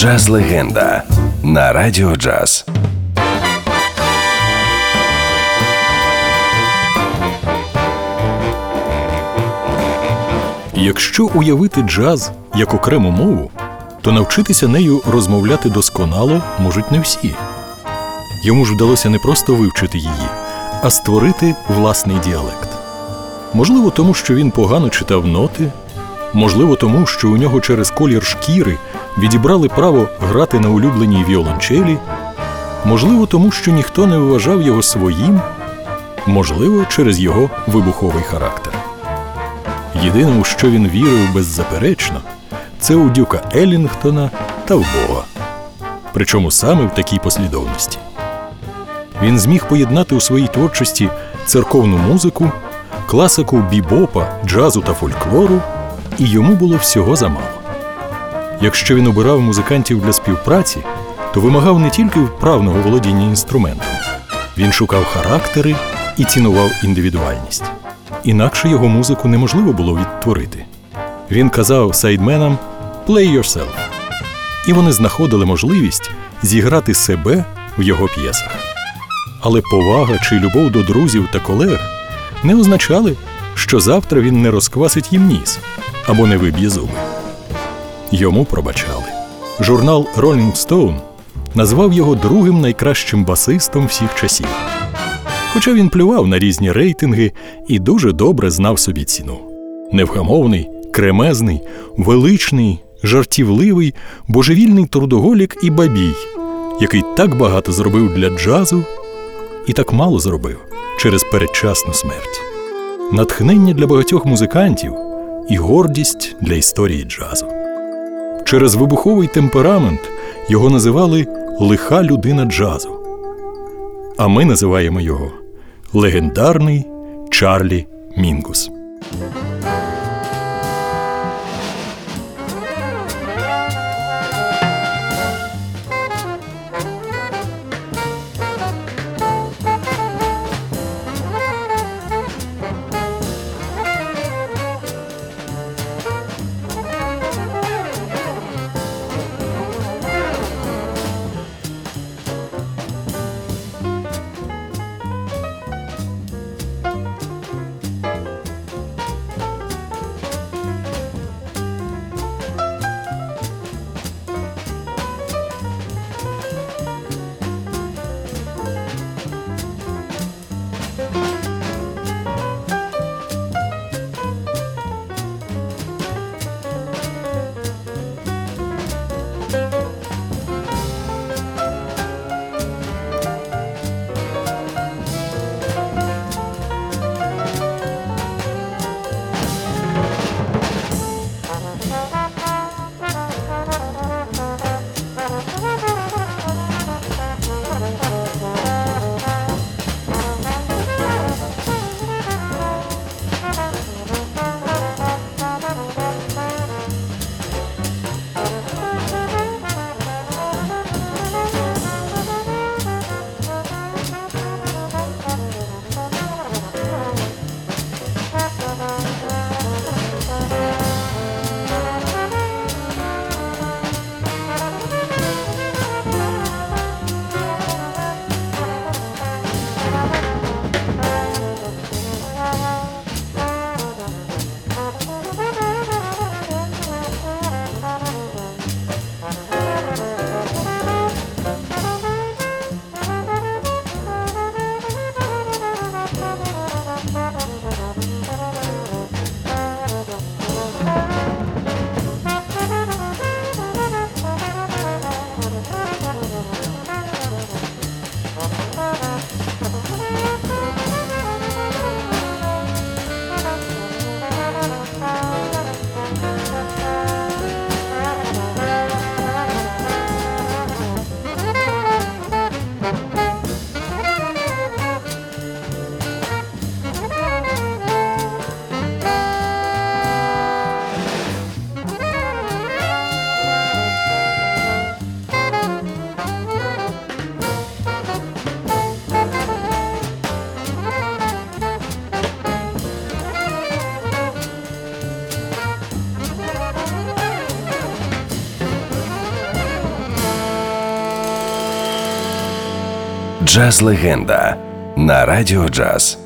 Джаз легенда на радіо джаз. Якщо уявити джаз як окрему мову, то навчитися нею розмовляти досконало можуть не всі. Йому ж вдалося не просто вивчити її, а створити власний діалект. Можливо, тому що він погано читав ноти, можливо, тому що у нього через колір шкіри відібрали право грати на улюбленій віолончелі, можливо, тому що ніхто не вважав його своїм, можливо, через його вибуховий характер. Єдине, у що він вірив беззаперечно, це у Дюка Елінгтона та в Бога. Причому саме в такій послідовності. Він зміг поєднати у своїй творчості церковну музику, класику бібопа, джазу та фольклору, і йому було всього замало. Якщо він обирав музикантів для співпраці, то вимагав не тільки вправного володіння інструментом, він шукав характери і цінував індивідуальність. Інакше його музику неможливо було відтворити. Він казав сайдменам «Play yourself», і вони знаходили можливість зіграти себе в його п'єсах. Але повага чи любов до друзів та колег не означали, що завтра він не розквасить їм ніс або не виб'є зуби. Йому пробачали. Журнал Rolling Stone назвав його другим найкращим басистом всіх часів. Хоча він плював на різні рейтинги і дуже добре знав собі ціну. Невгамовний, кремезний, величний, жартівливий, божевільний трудоголік і бабій, який так багато зробив для джазу і так мало зробив через передчасну смерть, натхнення для багатьох музикантів і гордість для історії джазу. Через вибуховий темперамент його називали лиха людина джазу. А ми називаємо його легендарний Чарлі Мінгус. Джаз Легенда на Радіо Джаз.